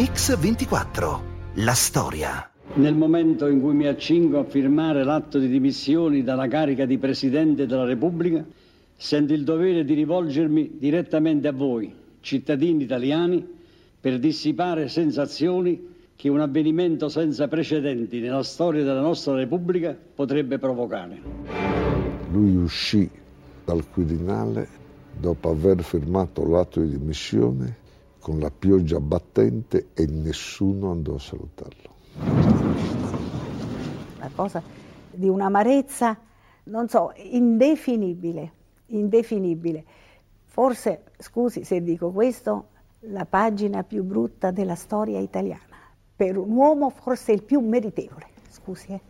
Mix 24. La storia. Nel momento in cui mi accingo a firmare l'atto di dimissioni dalla carica di Presidente della Repubblica, sento il dovere di rivolgermi direttamente a voi, cittadini italiani, per dissipare sensazioni che un avvenimento senza precedenti nella storia della nostra Repubblica potrebbe provocare. Lui uscì dal Quirinale dopo aver firmato l'atto di dimissione con la pioggia battente e nessuno andò a salutarlo. Una cosa di un'amarezza, non so, indefinibile, indefinibile. Forse, scusi se dico questo, la pagina più brutta della storia italiana. Per un uomo forse il più meritevole, scusi, eh,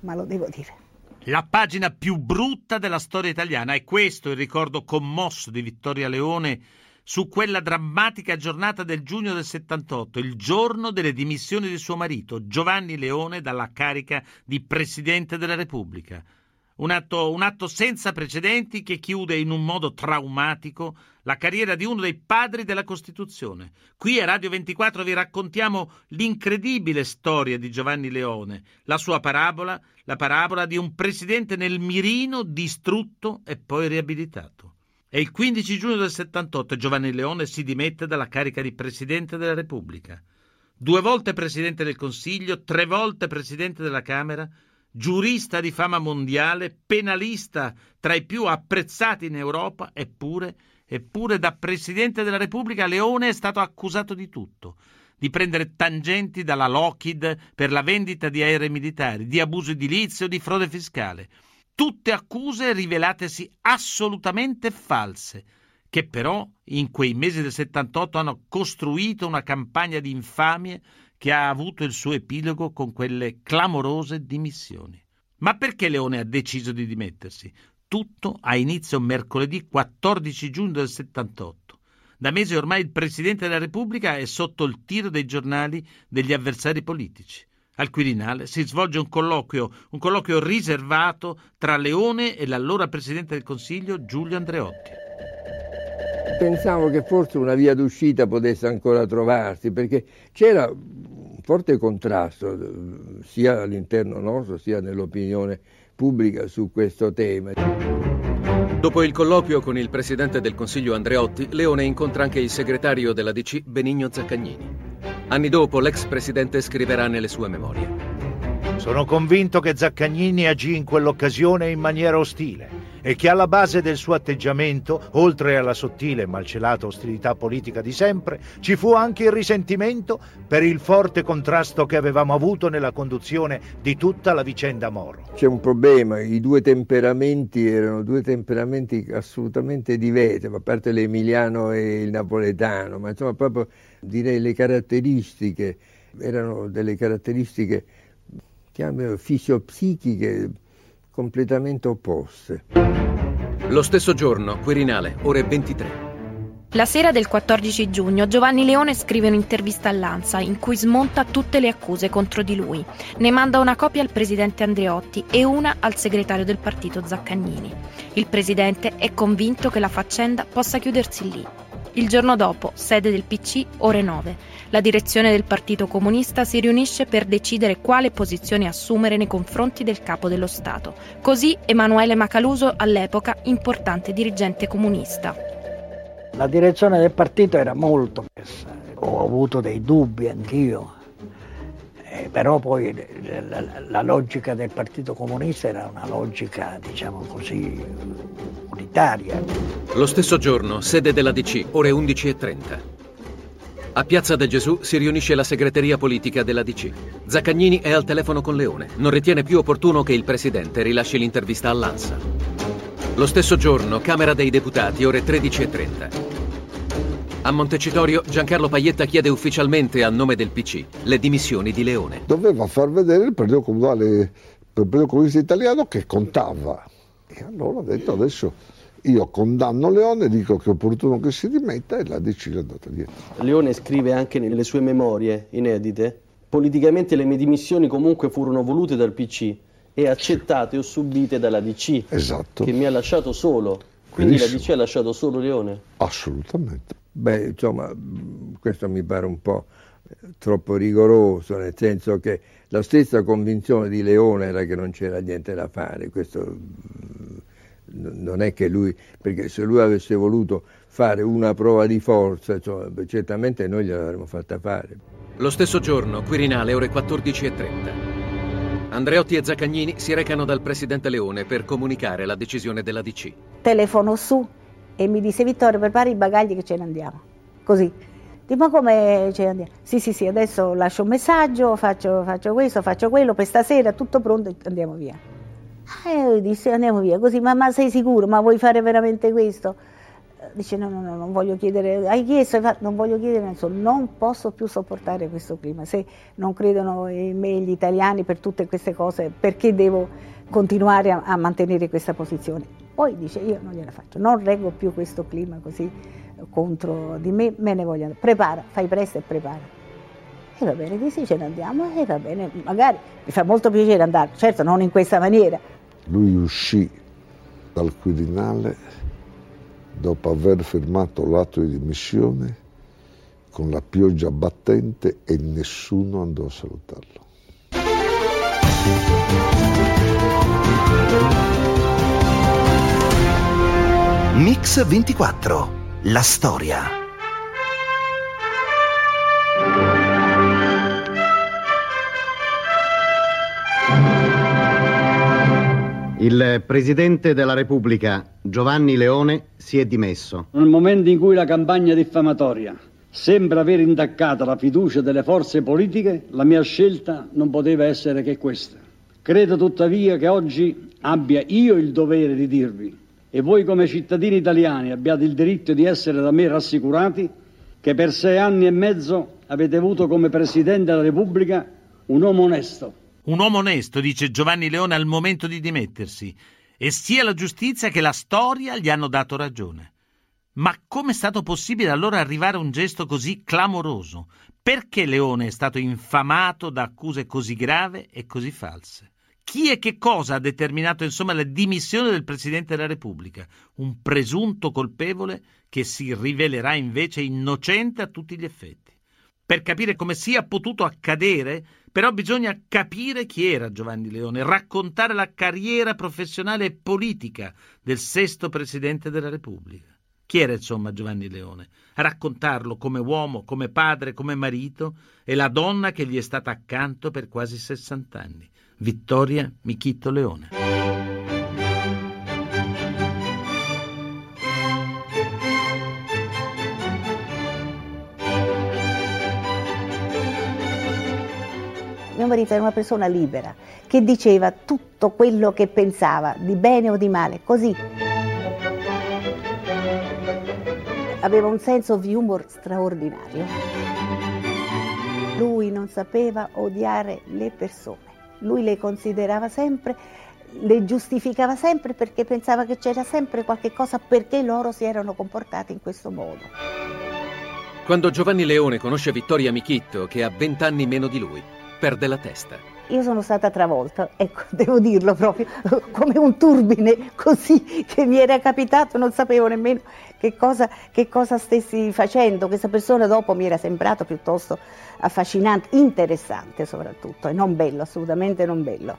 ma lo devo dire. La pagina più brutta della storia italiana è questo il ricordo commosso di Vittoria Leone su quella drammatica giornata del giugno del 78, il giorno delle dimissioni di suo marito, Giovanni Leone, dalla carica di Presidente della Repubblica. Un atto, un atto, senza precedenti che chiude in un modo traumatico la carriera di uno dei padri della Costituzione. Qui a Radio 24 vi raccontiamo l'incredibile storia di Giovanni Leone, la sua parabola, la parabola di un presidente nel mirino distrutto e poi riabilitato. È il 15 giugno del 78 Giovanni Leone si dimette dalla carica di Presidente della Repubblica. Due volte Presidente del Consiglio, tre volte Presidente della Camera, giurista di fama mondiale, penalista tra i più apprezzati in Europa, eppure, eppure da Presidente della Repubblica Leone è stato accusato di tutto di prendere tangenti dalla Lockheed per la vendita di aerei militari, di abuso edilizio, di frode fiscale tutte accuse rivelatesi assolutamente false, che però in quei mesi del 78 hanno costruito una campagna di infamie che ha avuto il suo epilogo con quelle clamorose dimissioni. Ma perché Leone ha deciso di dimettersi? Tutto ha inizio mercoledì 14 giugno del 78. Da mesi ormai il Presidente della Repubblica è sotto il tiro dei giornali degli avversari politici. Al Quirinale si svolge un colloquio, un colloquio riservato tra Leone e l'allora Presidente del Consiglio Giulio Andreotti. Pensavo che forse una via d'uscita potesse ancora trovarsi, perché c'era un forte contrasto sia all'interno nostro sia nell'opinione pubblica su questo tema. Dopo il colloquio con il Presidente del Consiglio Andreotti, Leone incontra anche il segretario della DC Benigno Zaccagnini. Anni dopo l'ex presidente scriverà nelle sue memorie. Sono convinto che Zaccagnini agì in quell'occasione in maniera ostile e che alla base del suo atteggiamento, oltre alla sottile e malcelata ostilità politica di sempre, ci fu anche il risentimento per il forte contrasto che avevamo avuto nella conduzione di tutta la vicenda Moro. C'è un problema, i due temperamenti erano due temperamenti assolutamente diversi, a parte l'emiliano e il napoletano, ma insomma proprio direi le caratteristiche erano delle caratteristiche chiamiamo fisiopsichiche completamente opposte. Lo stesso giorno, Quirinale, ore 23. La sera del 14 giugno Giovanni Leone scrive un'intervista all'Ansa in cui smonta tutte le accuse contro di lui. Ne manda una copia al presidente Andreotti e una al segretario del partito Zaccagnini. Il presidente è convinto che la faccenda possa chiudersi lì. Il giorno dopo, sede del PC, ore 9, la direzione del Partito Comunista si riunisce per decidere quale posizione assumere nei confronti del capo dello Stato. Così Emanuele Macaluso, all'epoca importante dirigente comunista. La direzione del partito era molto messa, ho avuto dei dubbi anch'io, eh, però poi la, la, logica del Partito Comunista era una logica, diciamo così, unitaria. Lo stesso giorno, sede della DC, ore 11.30. A Piazza del Gesù si riunisce la segreteria politica della DC. Zaccagnini è al telefono con Leone. Non ritiene più opportuno che il presidente rilasci l'intervista all'ANSA. Lo stesso giorno, Camera dei Deputati, ore 13.30. A Montecitorio, Giancarlo Paietta chiede ufficialmente a nome del PC le dimissioni di Leone. Doveva far vedere il Partito Comunale, il Partito Comunista Italiano che contava. E allora ha detto adesso io condanno Leone, dico che è opportuno che si dimetta e la DC è andata dietro. Leone scrive anche nelle sue memorie inedite, politicamente le mie dimissioni comunque furono volute dal PC e accettate o subite dalla DC, esatto. che mi ha lasciato solo. Quindi Benissimo. la DC ha lasciato solo Leone? Assolutamente. Beh, insomma, questo mi pare un po' troppo rigoroso, nel senso che la stessa convinzione di Leone era che non c'era niente da fare, questo mm, non è che lui, perché se lui avesse voluto fare una prova di forza, insomma, certamente noi gliel'avremmo fatta fare. Lo stesso giorno, Quirinale, ore 14.30. Andreotti e Zaccagnini si recano dal presidente Leone per comunicare la decisione della DC. Telefono su e mi disse Vittorio prepari i bagagli che ce ne andiamo. Così. Dico, ma come ce ne andiamo? Sì, sì, sì, adesso lascio un messaggio, faccio, faccio questo, faccio quello, per stasera tutto pronto e andiamo via. E io disse andiamo via, così, ma, ma sei sicuro? Ma vuoi fare veramente questo? dice no, no, no, non voglio chiedere, hai chiesto, non voglio chiedere nessuno, non posso più sopportare questo clima, se non credono in me gli italiani per tutte queste cose, perché devo continuare a, a mantenere questa posizione? Poi dice io non gliela faccio, non reggo più questo clima così contro di me, me ne voglio andare, prepara, fai presto e prepara. E va bene, dici ce ne andiamo e va bene, magari mi fa molto piacere andare, certo non in questa maniera. Lui uscì dal Quirinale dopo aver firmato l'atto di dimissione con la pioggia battente e nessuno andò a salutarlo. Mix 24, la storia. Il Presidente della Repubblica, Giovanni Leone, si è dimesso. Nel momento in cui la campagna diffamatoria sembra aver intaccato la fiducia delle forze politiche, la mia scelta non poteva essere che questa. Credo tuttavia che oggi abbia io il dovere di dirvi, e voi come cittadini italiani abbiate il diritto di essere da me rassicurati, che per sei anni e mezzo avete avuto come Presidente della Repubblica un uomo onesto, un uomo onesto, dice Giovanni Leone al momento di dimettersi, e sia la giustizia che la storia gli hanno dato ragione. Ma come è stato possibile allora arrivare a un gesto così clamoroso? Perché Leone è stato infamato da accuse così grave e così false? Chi e che cosa ha determinato insomma la dimissione del Presidente della Repubblica? Un presunto colpevole che si rivelerà invece innocente a tutti gli effetti. Per capire come sia potuto accadere, però bisogna capire chi era Giovanni Leone, raccontare la carriera professionale e politica del sesto Presidente della Repubblica. Chi era insomma Giovanni Leone? raccontarlo come uomo, come padre, come marito e la donna che gli è stata accanto per quasi 60 anni, Vittoria Michitto Leone. Mio marito era una persona libera, che diceva tutto quello che pensava, di bene o di male, così. Aveva un senso di humor straordinario. Lui non sapeva odiare le persone, lui le considerava sempre, le giustificava sempre perché pensava che c'era sempre qualche cosa perché loro si erano comportati in questo modo. Quando Giovanni Leone conosce Vittoria Michitto, che ha vent'anni meno di lui, perde la testa. Io sono stata travolta, ecco, devo dirlo proprio, come un turbine così che mi era capitato, non sapevo nemmeno che cosa, che cosa stessi facendo. Questa persona dopo mi era sembrato piuttosto affascinante, interessante soprattutto, e non bello, assolutamente non bello.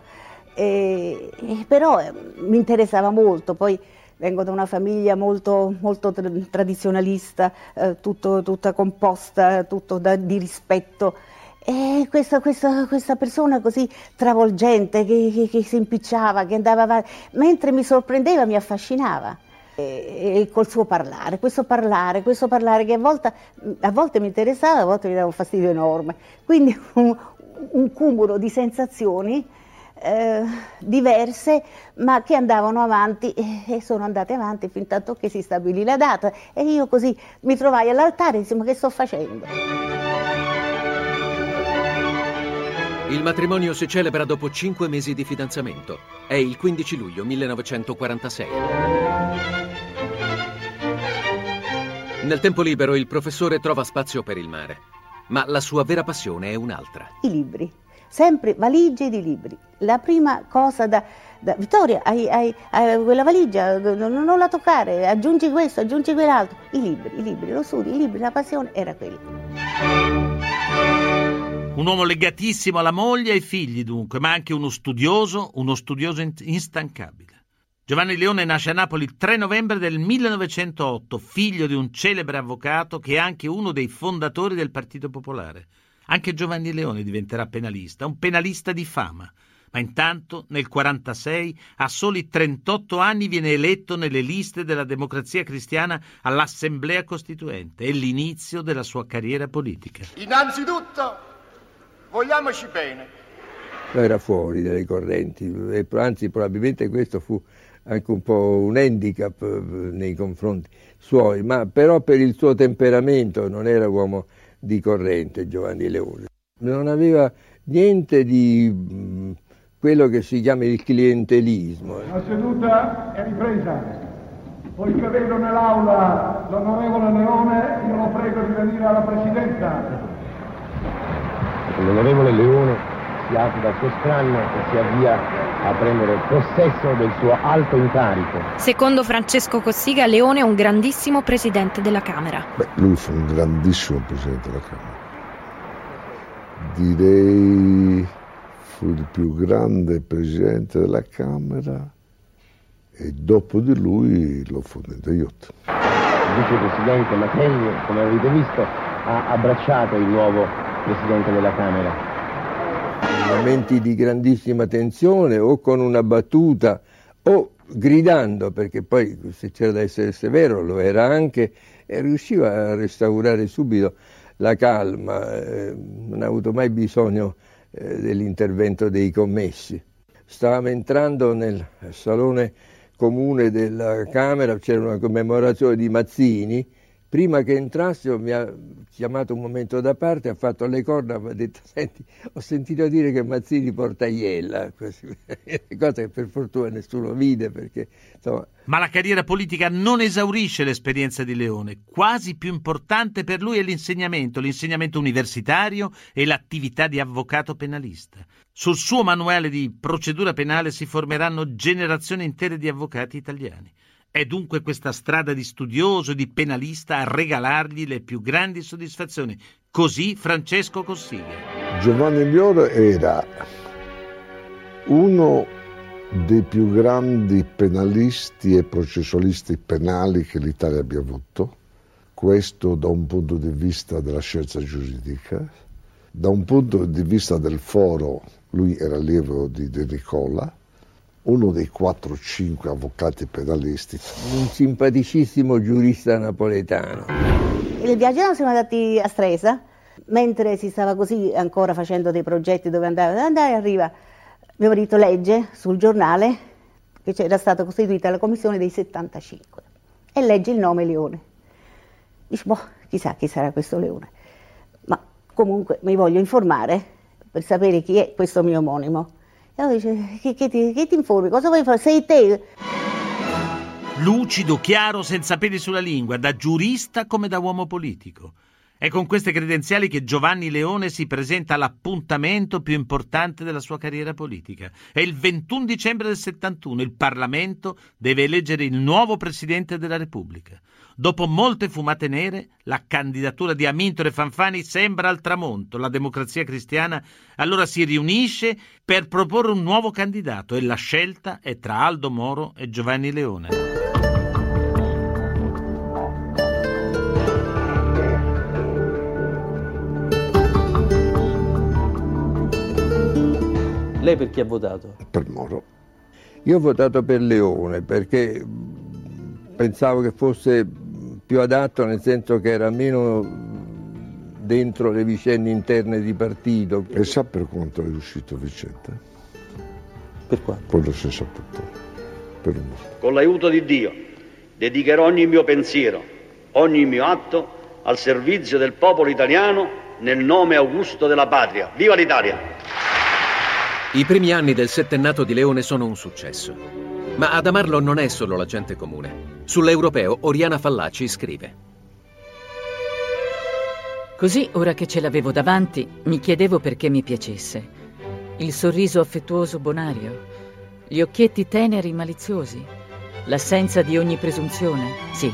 E, e però eh, mi interessava molto, poi vengo da una famiglia molto, molto tradizionalista, eh, tutto, tutta composta, tutto da, di rispetto e questa, questa, questa, persona così travolgente che, che, che, si impicciava, che andava avanti, mentre mi sorprendeva mi affascinava. E, e col suo parlare, questo parlare, questo parlare che a volte, a volte, mi interessava, a volte mi dava un fastidio enorme. Quindi un, un cumulo di sensazioni eh, diverse ma che andavano avanti e sono andate avanti fin tanto che si stabilì la data e io così mi trovai all'altare e dissi ma che sto facendo? Il matrimonio si celebra dopo cinque mesi di fidanzamento. È il 15 luglio 1946. Nel tempo libero il professore trova spazio per il mare, ma la sua vera passione è un'altra. I libri, sempre valigie di libri. La prima cosa da... da Vittoria, hai, hai, hai, quella valigia, non, non la toccare, aggiungi questo, aggiungi quell'altro. I libri, i libri, lo studio, i libri, la passione era quella. Un uomo legatissimo alla moglie e ai figli, dunque, ma anche uno studioso, uno studioso instancabile. Giovanni Leone nasce a Napoli il 3 novembre del 1908, figlio di un celebre avvocato che è anche uno dei fondatori del Partito Popolare. Anche Giovanni Leone diventerà penalista, un penalista di fama. Ma intanto, nel 1946, a soli 38 anni, viene eletto nelle liste della Democrazia Cristiana all'Assemblea Costituente. È l'inizio della sua carriera politica. Innanzitutto, vogliamoci bene. Era fuori dalle correnti, e anzi probabilmente questo fu anche un po' un handicap eh, nei confronti suoi, ma però per il suo temperamento non era uomo di corrente Giovanni Leone. Non aveva niente di mh, quello che si chiama il clientelismo. La seduta è ripresa. Poiché vedo nell'aula l'onorevole Leone, io lo prego di venire alla presidenza. L'onorevole Leone si alza dal suo scranno e si avvia a prendere possesso del suo alto incarico. Secondo Francesco Cossiga, Leone è un grandissimo presidente della Camera. Beh, lui fu un grandissimo presidente della Camera. Direi fu il più grande presidente della Camera e dopo di lui lo fu Nedaiot. Il vicepresidente Matelli, come avete visto, ha abbracciato il nuovo presidente della Camera momenti di grandissima tensione o con una battuta o gridando, perché poi se c'era da essere severo lo era anche, e riusciva a restaurare subito la calma, eh, non ha avuto mai bisogno eh, dell'intervento dei commessi. Stavamo entrando nel salone comune della Camera, c'era una commemorazione di Mazzini, prima che entrassero mi ha chiamato un momento da parte, ha fatto le corna, mi ha detto, senti, ho sentito dire che Mazzini porta Iella, cosa che per fortuna nessuno vide perché insomma... Ma la carriera politica non esaurisce l'esperienza di Leone, quasi più importante per lui è l'insegnamento, l'insegnamento universitario e l'attività di avvocato penalista. Sul suo manuale di procedura penale si formeranno generazioni intere di avvocati italiani. È dunque questa strada di studioso e di penalista a regalargli le più grandi soddisfazioni. Così Francesco Cossiga. Giovanni Leone era uno dei più grandi penalisti e processualisti penali che l'Italia abbia avuto, questo da un punto di vista della scienza giuridica, da un punto di vista del foro, lui era allievo di De Nicola, uno dei 4-5 avvocati penalisti. Un simpaticissimo giurista napoletano. Il viaggio siamo andati a Stresa, mentre si stava così ancora facendo dei progetti dove andare, andare arriva, mio marito legge sul giornale che c'era stata costituita la commissione dei 75 e legge il nome Leone. Dice, boh, chissà chi sarà questo Leone. Ma comunque mi voglio informare per sapere chi è questo mio omonimo. E allora dice, che, che, ti, che ti informi? Cosa vuoi fare? Sei te? Lucido, chiaro, senza peli sulla lingua, da giurista come da uomo politico. È con queste credenziali che Giovanni Leone si presenta all'appuntamento più importante della sua carriera politica. È il 21 dicembre del 71. Il Parlamento deve eleggere il nuovo Presidente della Repubblica. Dopo molte fumate nere, la candidatura di Amintore Fanfani sembra al tramonto. La democrazia cristiana allora si riunisce per proporre un nuovo candidato e la scelta è tra Aldo Moro e Giovanni Leone. Lei per chi ha votato? Per Moro. Io ho votato per Leone perché pensavo che fosse più adatto nel senso che era meno dentro le vicende interne di partito. E sa per quanto è riuscito Vicente? Per quanto? Quello si è saputo. Per un Con l'aiuto di Dio dedicherò ogni mio pensiero, ogni mio atto al servizio del popolo italiano nel nome augusto della patria. Viva l'Italia! I primi anni del settennato di Leone sono un successo. Ma ad amarlo non è solo la gente comune. Sull'europeo Oriana Fallaci scrive. Così, ora che ce l'avevo davanti, mi chiedevo perché mi piacesse. Il sorriso affettuoso bonario, gli occhietti teneri maliziosi, l'assenza di ogni presunzione. Sì,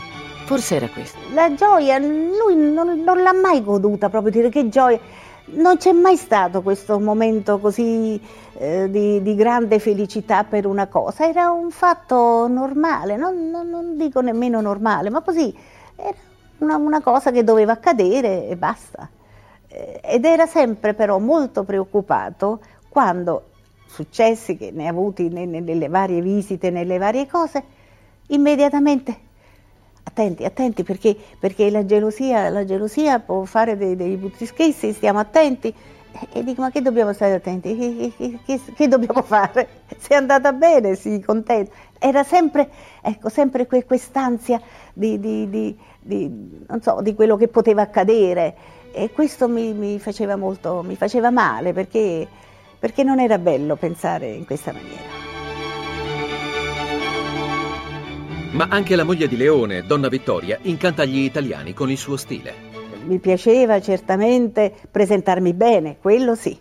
forse era questo. La gioia, lui non, non l'ha mai goduta proprio, dire che gioia non c'è mai stato questo momento così eh, di, di, grande felicità per una cosa, era un fatto normale, non, non, non dico nemmeno normale, ma così era una, una, cosa che doveva accadere e basta. Eh, ed era sempre però molto preoccupato quando successi che ne ha avuti nelle varie visite, nelle varie cose, immediatamente attenti, attenti perché, perché la, gelosia, la, gelosia, può fare dei, dei butrischessi, stiamo attenti. E dico, ma che dobbiamo stare attenti? Che, che, che, che dobbiamo fare? Se è andata bene, sì, contento. Era sempre, ecco, sempre que, quest'ansia di, di, di, di, so, di quello che poteva accadere. E questo mi, mi, faceva molto, mi faceva male perché, perché non era bello pensare in questa maniera. Ma anche la moglie di Leone, Donna Vittoria, incanta gli italiani con il suo stile. Mi piaceva certamente presentarmi bene, quello sì.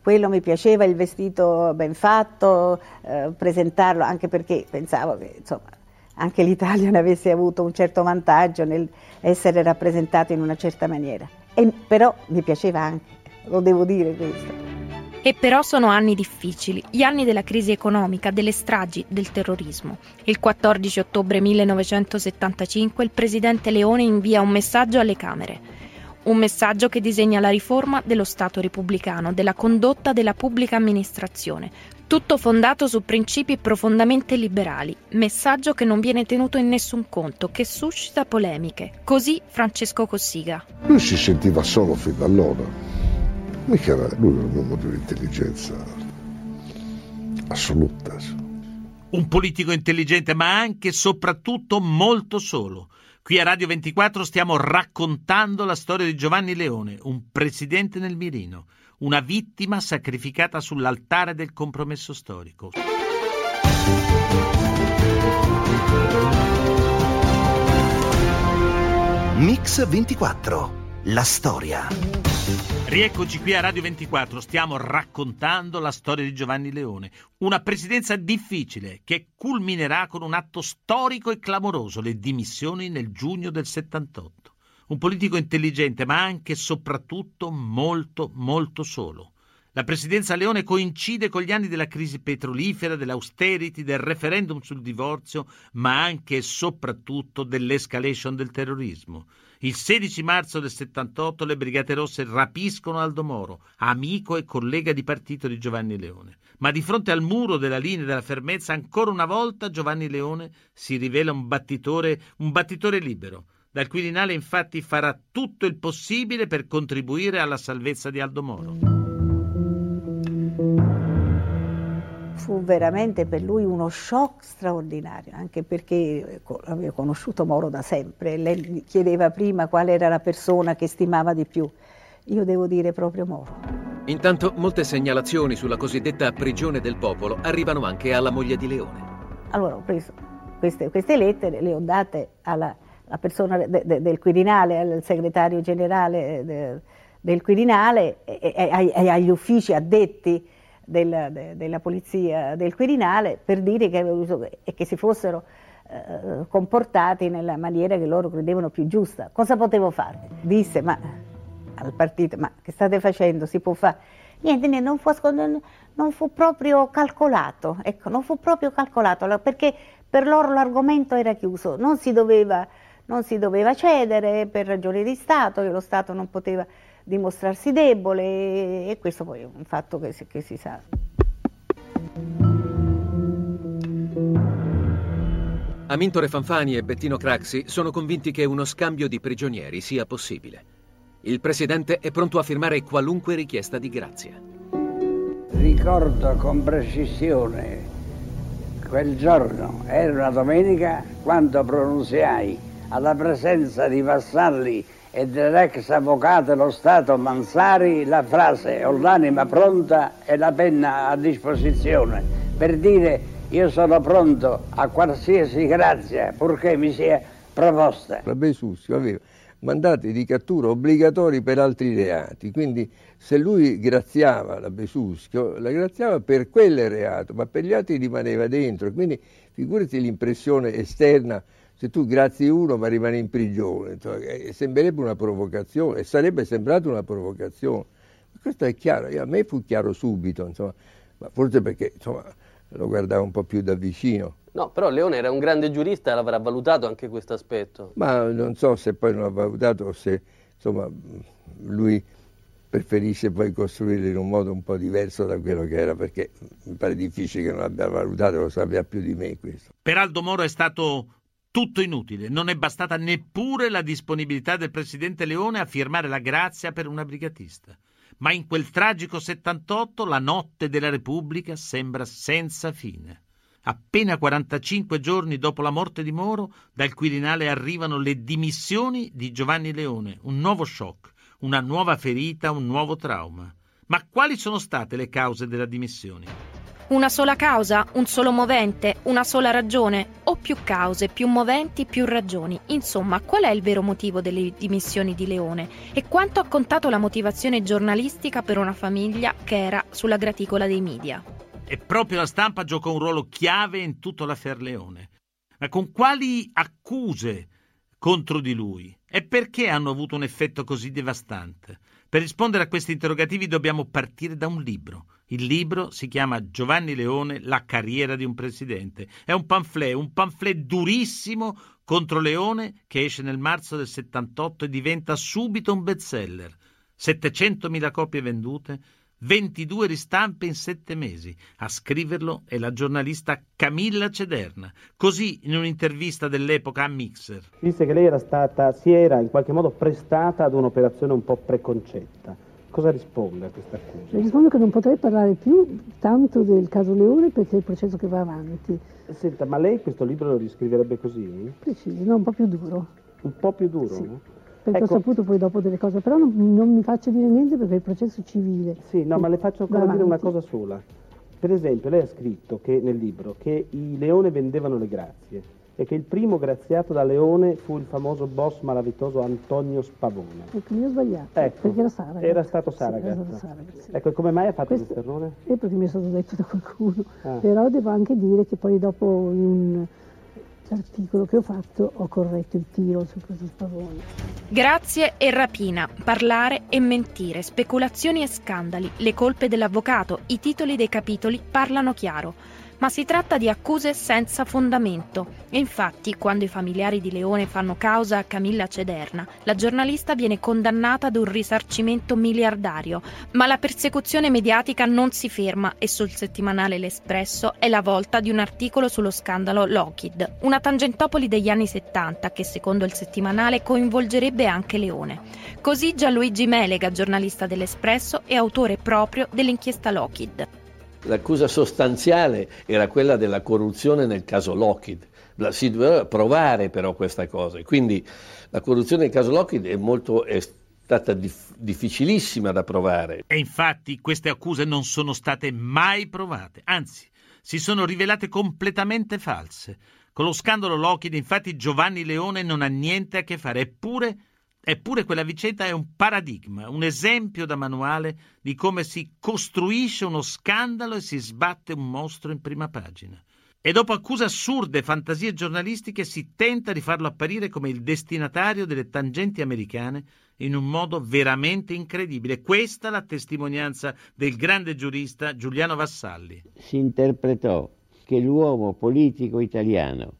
Quello mi piaceva, il vestito ben fatto, eh, presentarlo, anche perché pensavo che insomma, anche l'Italia ne avesse avuto un certo vantaggio nel essere rappresentato in una certa maniera. E, però mi piaceva anche, lo devo dire questo. E però sono anni difficili, gli anni della crisi economica, delle stragi, del terrorismo. Il 14 ottobre 1975 il presidente Leone invia un messaggio alle Camere. Un messaggio che disegna la riforma dello Stato repubblicano, della condotta della pubblica amministrazione, tutto fondato su principi profondamente liberali, messaggio che non viene tenuto in nessun conto, che suscita polemiche. Così Francesco Cossiga. Lui si sentiva solo fin da allora Mica era, lui era un uomo di un'intelligenza assoluta. Un politico intelligente, ma anche e soprattutto molto solo. Qui a Radio 24 stiamo raccontando la storia di Giovanni Leone, un presidente nel mirino, una vittima sacrificata sull'altare del compromesso storico. Mix 24, la storia. Rieccoci qui a Radio 24, stiamo raccontando la storia di Giovanni Leone, una presidenza difficile che culminerà con un atto storico e clamoroso, le dimissioni nel giugno del 78. Un politico intelligente, ma anche e soprattutto molto, molto solo. La presidenza Leone coincide con gli anni della crisi petrolifera, dell'austerity, del referendum sul divorzio, ma anche e soprattutto dell'escalation del terrorismo. Il 16 marzo del 78 le Brigate Rosse rapiscono Aldo Moro, amico e collega di partito di Giovanni Leone. Ma di fronte al muro della linea della fermezza, ancora una volta Giovanni Leone si rivela un battitore, un battitore libero. Dal Quirinale infatti farà tutto il possibile per contribuire alla salvezza di Aldo Moro. Veramente per lui uno shock straordinario, anche perché avevo conosciuto Moro da sempre, lei mi chiedeva prima qual era la persona che stimava di più. Io devo dire proprio Moro. Intanto molte segnalazioni sulla cosiddetta prigione del popolo arrivano anche alla moglie di Leone. Allora ho preso queste, queste lettere, le ho date alla, alla persona de, de, del Quirinale, al segretario generale de, del Quirinale e, e, e agli uffici addetti della, de, della polizia del Quirinale per dire che, e che si fossero eh, comportati nella maniera che loro credevano più giusta. Cosa potevo fare? Disse ma, al partito, ma che state facendo? Si può fare? Niente, niente non, fu, non fu proprio calcolato, ecco, non fu proprio calcolato, perché per loro l'argomento era chiuso, non si doveva, non si doveva cedere per ragioni di Stato, che lo Stato non poteva dimostrarsi debole e questo poi è un fatto che si, che si sa. Amintore Fanfani e Bettino Craxi sono convinti che uno scambio di prigionieri sia possibile. Il presidente è pronto a firmare qualunque richiesta di grazia. Ricordo con precisione quel giorno, era una domenica, quando pronunziai alla presenza di vassalli e dell'ex avvocato dello Stato Mansari la frase ho l'anima pronta e la penna a disposizione per dire io sono pronto a qualsiasi grazia purché mi sia proposta. Besussio aveva mandati di cattura obbligatori per altri reati, quindi se lui graziava la Besuschio, la graziava per quel reato, ma per gli altri rimaneva dentro, quindi figurati l'impressione esterna se tu grazi uno ma rimani in prigione, cioè, sembrerebbe una provocazione, e sarebbe sembrato una provocazione. Questo è chiaro, a me fu chiaro subito, insomma, ma forse perché insomma, lo guardavo un po' più da vicino. No, però Leone era un grande giurista e l'avrà valutato anche questo aspetto. Ma non so se poi non l'ha valutato o se insomma, lui preferisce poi costruirlo in un modo un po' diverso da quello che era, perché mi pare difficile che non l'abbia valutato, lo sappia più di me questo. Per Aldo Moro è stato tutto inutile, non è bastata neppure la disponibilità del presidente Leone a firmare la grazia per una brigatista. Ma in quel tragico 78 la notte della Repubblica sembra senza fine. Appena 45 giorni dopo la morte di Moro, dal Quirinale arrivano le dimissioni di Giovanni Leone, un nuovo shock una nuova ferita, un nuovo trauma. Ma quali sono state le cause della dimissioni? Una sola causa, un solo movente, una sola ragione o più cause, più moventi, più ragioni. Insomma, qual è il vero motivo delle dimissioni di Leone e quanto ha contato la motivazione giornalistica per una famiglia che era sulla graticola dei media? E proprio la stampa giocò un ruolo chiave in tutto l'affair Leone. Ma con quali accuse contro di lui? E perché hanno avuto un effetto così devastante? Per rispondere a questi interrogativi dobbiamo partire da un libro. Il libro si chiama Giovanni Leone, La carriera di un presidente. È un pamphlet, un pamphlet durissimo contro Leone che esce nel marzo del 78 e diventa subito un bestseller. 700.000 copie vendute, 22 ristampe in sette mesi. A scriverlo è la giornalista Camilla Cederna. Così, in un'intervista dell'epoca a Mixer. Disse che lei era stata, si era in qualche modo prestata ad un'operazione un po' preconcetta. Cosa risponde a questa accusa? Rispondo che non potrei parlare più tanto del caso Leone perché è il processo che va avanti. Senta, ma lei questo libro lo riscriverebbe così? Preciso, no, un po' più duro. Un po' più duro? Sì perché ecco. ho saputo poi dopo delle cose, però non, non, mi faccio dire niente perché è il processo civile. Sì, no, ma le faccio ancora dire una cosa sola. Per esempio, lei ha scritto che, nel libro che i leone vendevano le grazie e che il primo graziato da Leone fu il famoso boss malavitoso Antonio Spavone. Ecco, io ho sbagliato, ecco, perché era Saragat. Era stato Saragat. Sì, era Saragat sì. Ecco, come mai ha fatto questo, questo errore? Eh, perché mi è stato detto da qualcuno. Ah. Però devo anche dire che poi dopo in un l'articolo che ho fatto ho corretto il tiro su questo spavone. Grazie e rapina, parlare e mentire, speculazioni e scandali, le colpe dell'avvocato, i titoli dei capitoli parlano chiaro ma si tratta di accuse senza fondamento. E infatti, quando i familiari di Leone fanno causa a Camilla Cederna, la giornalista viene condannata ad un risarcimento miliardario. Ma la persecuzione mediatica non si ferma e sul settimanale L'Espresso è la volta di un articolo sullo scandalo Lockheed, una tangentopoli degli anni 70 che secondo il settimanale coinvolgerebbe anche Leone. Così Gianluigi Melega, giornalista dell'Espresso e autore proprio dell'inchiesta Lockheed. L'accusa sostanziale era quella della corruzione nel caso Lockheed. Si doveva provare però questa cosa. Quindi la corruzione nel caso Lockheed è, molto, è stata dif- difficilissima da provare. E infatti queste accuse non sono state mai provate, anzi si sono rivelate completamente false. Con lo scandalo Lockheed infatti Giovanni Leone non ha niente a che fare, eppure Eppure quella vicenda è un paradigma, un esempio da manuale di come si costruisce uno scandalo e si sbatte un mostro in prima pagina. E dopo accuse assurde e fantasie giornalistiche si tenta di farlo apparire come il destinatario delle tangenti americane in un modo veramente incredibile. Questa è la testimonianza del grande giurista Giuliano Vassalli. Si interpretò che l'uomo politico italiano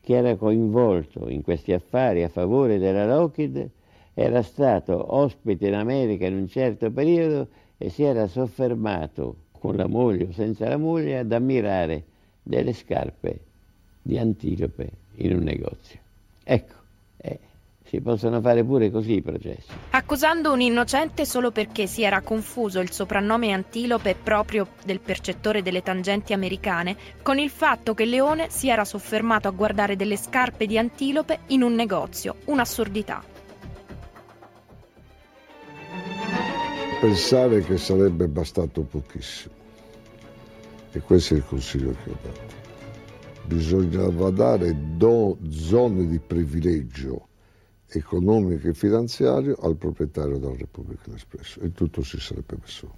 che era coinvolto in questi affari a favore della Lockheed era stato ospite in America in un certo periodo e si era soffermato con la moglie o senza la moglie ad ammirare delle scarpe di antilope in un negozio. Ecco, eh, si possono fare pure così i processi. Accusando un innocente solo perché si era confuso il soprannome antilope proprio del percettore delle tangenti americane con il fatto che Leone si era soffermato a guardare delle scarpe di antilope in un negozio, un'assurdità. Pensare che sarebbe bastato pochissimo. E questo è il consiglio che ho dato. Bisognava dare do, zone di privilegio economico e finanziario al proprietario della Repubblica Espresso e tutto si sarebbe messo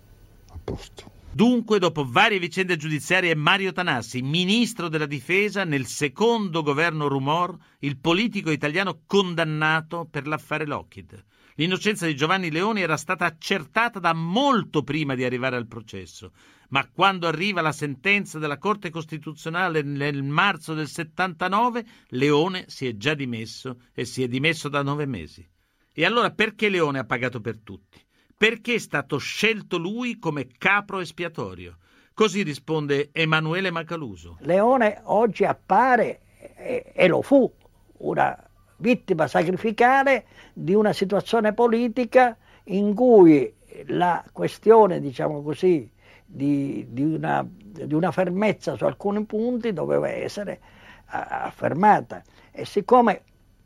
a posto. Dunque, dopo varie vicende giudiziarie, Mario Tanassi, ministro della difesa nel secondo governo Rumor, il politico italiano condannato per l'affare Lockheed. L'innocenza di Giovanni Leone era stata accertata da molto prima di arrivare al processo, ma quando arriva la sentenza della Corte Costituzionale nel marzo del 79, Leone si è già dimesso e si è dimesso da nove mesi. E allora perché Leone ha pagato per tutti? perché è stato scelto lui come capro espiatorio. Così risponde Emanuele Macaluso. Leone oggi appare, e, e lo fu, una vittima sacrificale di una situazione politica in cui la questione, diciamo così, di, di, una, di una, fermezza su alcuni punti doveva essere affermata. E siccome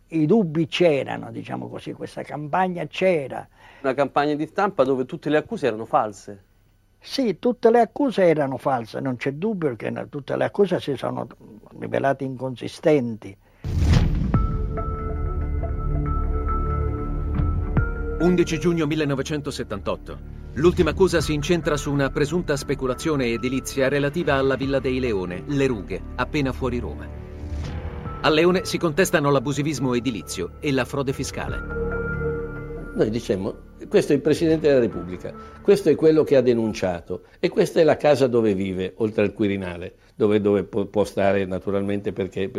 i dubbi c'erano, diciamo così, questa campagna c'era, una campagna di stampa dove tutte le accuse erano false. Sì, tutte le accuse erano false, non c'è dubbio che tutte le accuse si sono rivelate inconsistenti. 11 giugno 1978. L'ultima accusa si incentra su una presunta speculazione edilizia relativa alla Villa dei Leone, Le Rughe, appena fuori Roma. A Leone si contestano l'abusivismo edilizio e la frode fiscale. Noi diciamo, questo è il Presidente della Repubblica, questo è quello che ha denunciato e questa è la casa dove vive, oltre al Quirinale, dove, dove può stare naturalmente perché...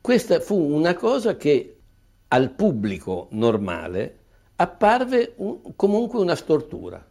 Questa fu una cosa che al pubblico normale apparve un, comunque una stortura.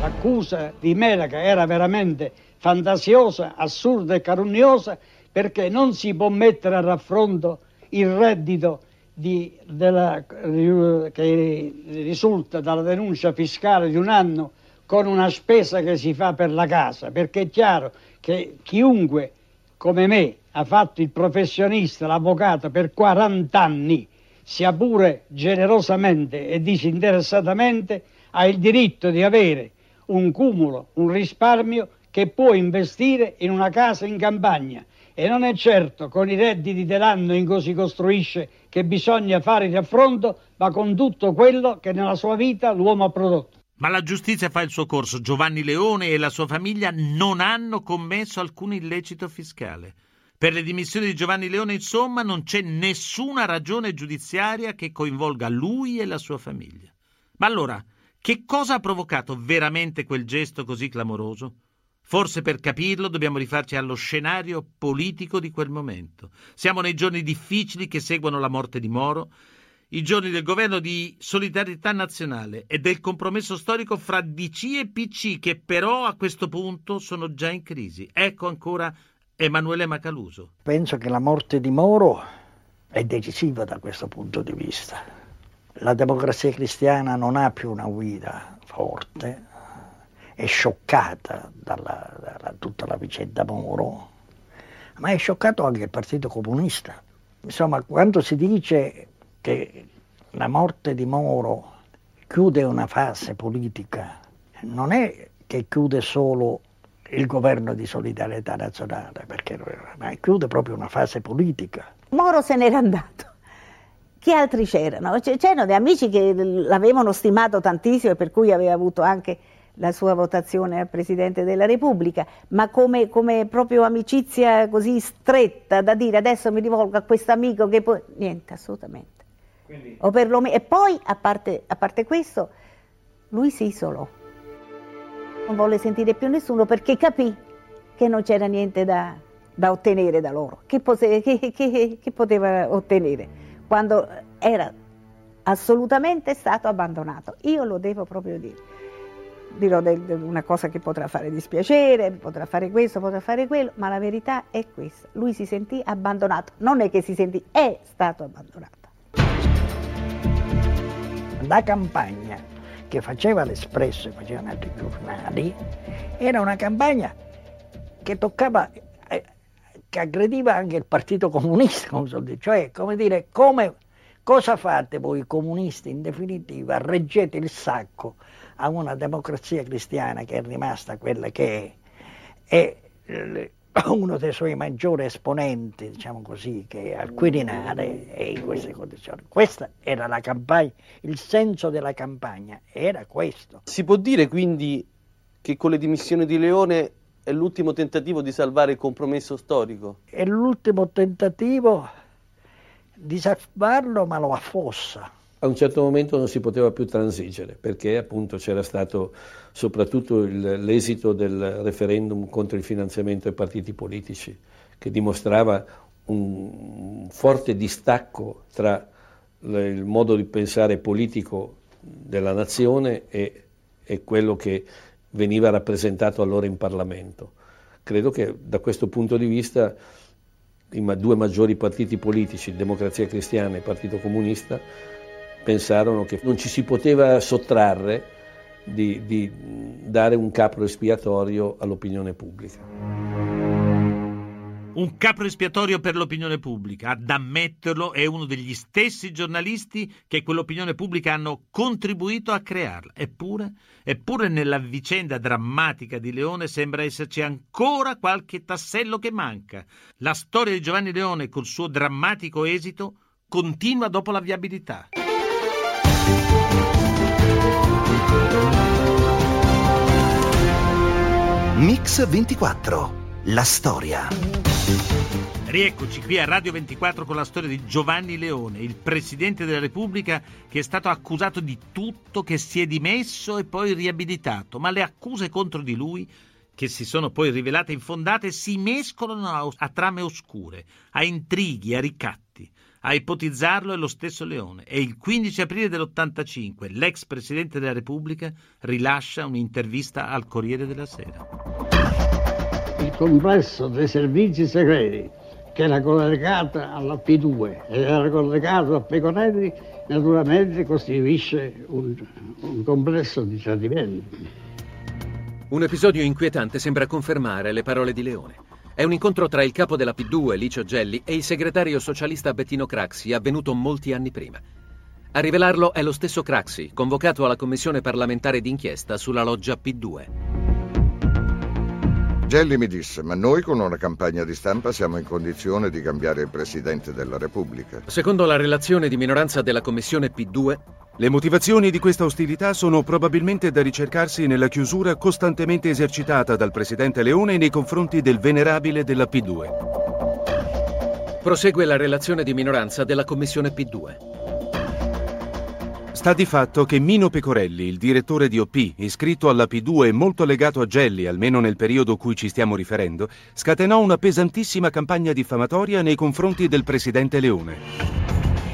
L'accusa di Melaca era veramente fantasiosa, assurda e carunniosa perché non si può mettere a raffronto il reddito di, della, che risulta dalla denuncia fiscale di un anno con una spesa che si fa per la casa, perché è chiaro che chiunque come me ha fatto il professionista, l'avvocato per 40 anni, sia pure generosamente e disinteressatamente, ha il diritto di avere un cumulo, un risparmio che può investire in una casa in campagna e non è certo con i redditi dell'anno in cui si costruisce che bisogna fare il raffronto, ma con tutto quello che nella sua vita l'uomo ha prodotto. Ma la giustizia fa il suo corso. Giovanni Leone e la sua famiglia non hanno commesso alcun illecito fiscale. Per le dimissioni di Giovanni Leone, insomma, non c'è nessuna ragione giudiziaria che coinvolga lui e la sua famiglia. Ma allora, che cosa ha provocato veramente quel gesto così clamoroso? Forse per capirlo dobbiamo rifarci allo scenario politico di quel momento. Siamo nei giorni difficili che seguono la morte di Moro, i giorni del governo di solidarietà nazionale e del compromesso storico fra DC e PC che però a questo punto sono già in crisi. Ecco ancora Emanuele Macaluso. Penso che la morte di Moro è decisiva da questo punto di vista. La democrazia cristiana non ha più una guida forte, è scioccata dalla, dalla, tutta la vicenda Moro, ma è scioccato anche il Partito Comunista. Insomma, quando si dice che la morte di Moro chiude una fase politica, non è che chiude solo il governo di solidarietà nazionale, perché, chiude proprio una fase politica. Moro se n'era andato. Chi altri c'erano? C'erano dei amici che l'avevano stimato tantissimo e per cui aveva avuto anche la sua votazione a Presidente della Repubblica, ma come, come proprio amicizia così stretta da dire adesso mi rivolgo a questo amico che poi... Niente, assolutamente. Quindi... Perlomeno... E poi, a parte, a parte questo, lui si isolò. Non volle sentire più nessuno perché capì che non c'era niente da, da ottenere da loro. Che, pose, che, che, che poteva ottenere quando era assolutamente stato abbandonato? Io lo devo proprio dire dirò una cosa che potrà fare dispiacere, potrà fare questo, potrà fare quello, ma la verità è questa. Lui si sentì abbandonato, non è che si sentì, è stato abbandonato. La campagna che faceva l'Espresso e facevano altri giornali era una campagna che toccava, eh, che aggrediva anche il Partito Comunista, come cioè come dire, come, cosa fate voi comunisti in definitiva? Reggete il sacco a una democrazia cristiana che è rimasta quella che è e uno dei suoi maggiori esponenti, diciamo così, che al Quirinale e in queste condizioni. Questa era la campagna, il senso della campagna era questo. Si può dire quindi che con le dimissioni di Leone è l'ultimo tentativo di salvare il compromesso storico? È l'ultimo tentativo di salvarlo, ma lo affossa. A un certo momento non si poteva più transigere perché appunto c'era stato soprattutto il, l'esito del referendum contro il finanziamento ai partiti politici che dimostrava un forte distacco tra il modo di pensare politico della nazione e, e quello che veniva rappresentato allora in Parlamento. Credo che da questo punto di vista i due maggiori partiti politici, Democrazia Cristiana e Partito Comunista, pensarono che non ci si poteva sottrarre di, di dare un capro espiatorio all'opinione pubblica. Un capro espiatorio per l'opinione pubblica, ad ammetterlo è uno degli stessi giornalisti che quell'opinione pubblica hanno contribuito a crearla. Eppure, eppure nella vicenda drammatica di Leone sembra esserci ancora qualche tassello che manca. La storia di Giovanni Leone col suo drammatico esito continua dopo la viabilità. Mix 24. La storia. Rieccoci qui a Radio 24 con la storia di Giovanni Leone, il Presidente della Repubblica che è stato accusato di tutto, che si è dimesso e poi riabilitato, ma le accuse contro di lui, che si sono poi rivelate infondate, si mescolano a, a trame oscure, a intrighi, a ricatti. A ipotizzarlo è lo stesso Leone e il 15 aprile dell'85 l'ex Presidente della Repubblica rilascia un'intervista al Corriere della Sera. Il complesso dei servizi segreti che era collegato alla P2 e era collegato a Pecorelli naturalmente costituisce un, un complesso di tradimenti. Un episodio inquietante sembra confermare le parole di Leone. È un incontro tra il capo della P2, Licio Gelli, e il segretario socialista Bettino Craxi, avvenuto molti anni prima. A rivelarlo è lo stesso Craxi, convocato alla commissione parlamentare d'inchiesta sulla loggia P2. Gelli mi disse, ma noi con una campagna di stampa siamo in condizione di cambiare il Presidente della Repubblica. Secondo la relazione di minoranza della Commissione P2, le motivazioni di questa ostilità sono probabilmente da ricercarsi nella chiusura costantemente esercitata dal Presidente Leone nei confronti del venerabile della P2. Prosegue la relazione di minoranza della Commissione P2. Sta di fatto che Mino Pecorelli, il direttore di OP, iscritto alla P2 e molto legato a Gelli, almeno nel periodo cui ci stiamo riferendo, scatenò una pesantissima campagna diffamatoria nei confronti del presidente Leone.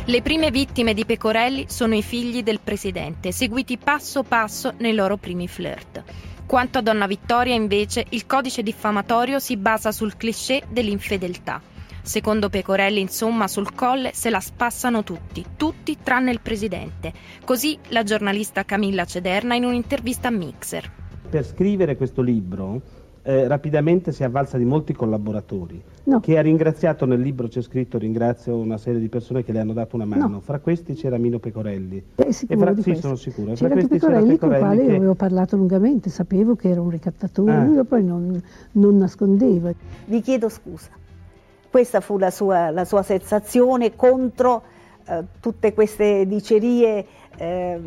Le prime vittime di Pecorelli sono i figli del presidente, seguiti passo passo nei loro primi flirt. Quanto a Donna Vittoria, invece, il codice diffamatorio si basa sul cliché dell'infedeltà. Secondo Pecorelli, insomma, sul colle se la spassano tutti, tutti tranne il presidente. Così la giornalista Camilla Cederna in un'intervista a Mixer. Per scrivere questo libro eh, rapidamente si è avvalsa di molti collaboratori No. che ha ringraziato nel libro c'è scritto ringrazio una serie di persone che le hanno dato una mano No. fra questi c'era Mino Pecorelli È e fra, di sì sono sicuro C'era fra questi c'era Pecorelli con il Pecorelli quale io che avevo parlato lungamente, sapevo che era un ricattatore, Ah. io poi non, non nascondeva. Vi chiedo scusa. Questa fu la sua, la sua sensazione contro eh, tutte queste dicerie eh,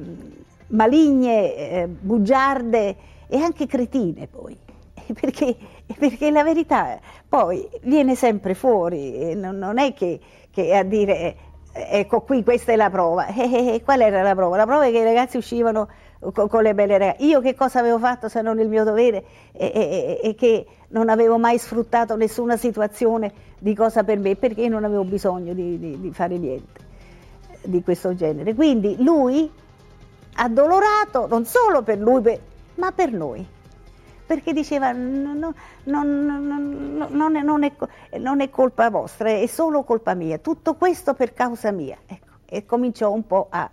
maligne, eh, bugiarde e anche cretine poi. Perché, perché la verità poi viene sempre fuori, e non, non è che, che a dire eh, ecco qui questa è la prova. Eh, eh, qual era la prova? La prova è che i ragazzi uscivano con, le belle ragazze. Io che cosa avevo fatto se non il mio dovere e, e- e che non avevo mai sfruttato nessuna situazione di cosa per me perché non avevo bisogno di, di- di fare niente di questo genere. Quindi lui addolorato non solo per lui, per- ma per noi. Perché diceva "No, no, non, non- non è, non è non è colpa vostra, è solo colpa mia, tutto questo per causa mia. Ecco, e cominciò un po' a,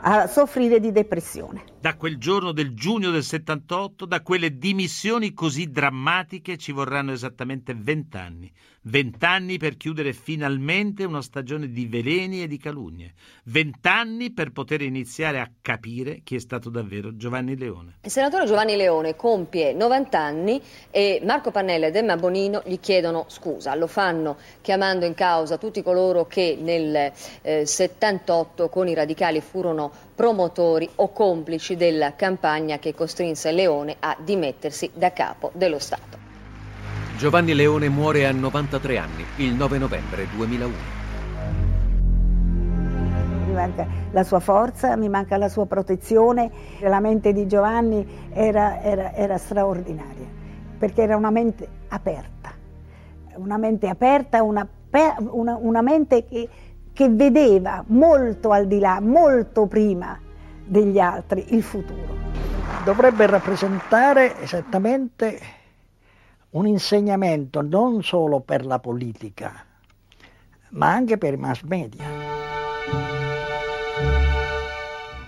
a soffrire di depressione. Da quel giorno del giugno del 78, da quelle dimissioni così drammatiche ci vorranno esattamente vent'anni. Vent'anni per chiudere finalmente una stagione di veleni e di calunnie. Vent'anni per poter iniziare a capire chi è stato davvero Giovanni Leone. Il senatore Giovanni Leone compie 90 anni e Marco Pannella ed Emma Bonino gli chiedono scusa. Lo fanno chiamando in causa tutti coloro che nel eh, 78 con i radicali furono promotori o complici della campagna che costrinse Leone a dimettersi da capo dello Stato. Giovanni Leone muore a 93 anni, il 9 novembre 2001. Mi manca la sua forza, mi manca la sua protezione. La mente di Giovanni era, era, era straordinaria, perché era una mente aperta, una mente aperta, una, una, una mente che, che vedeva molto al di là, molto prima degli altri, il futuro. Dovrebbe rappresentare esattamente un insegnamento non solo per la politica, ma anche per i mass media.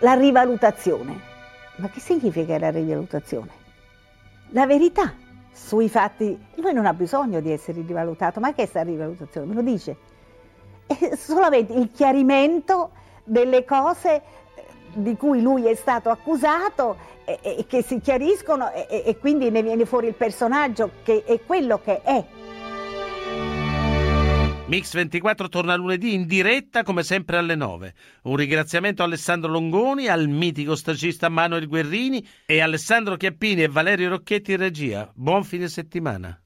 La rivalutazione. Ma che significa la rivalutazione? La verità sui fatti. Lui non ha bisogno di essere rivalutato, ma che è questa rivalutazione? Me lo dice. È solamente il chiarimento delle cose di cui lui è stato accusato e, e che si chiariscono e, e quindi ne viene fuori il personaggio che è quello che è. Mix 24 torna lunedì in diretta come sempre alle 9. Un ringraziamento a Alessandro Longoni, al mitico stagista Manuel Guerrini e Alessandro Chiappini e Valerio Rocchetti in regia. Buon fine settimana.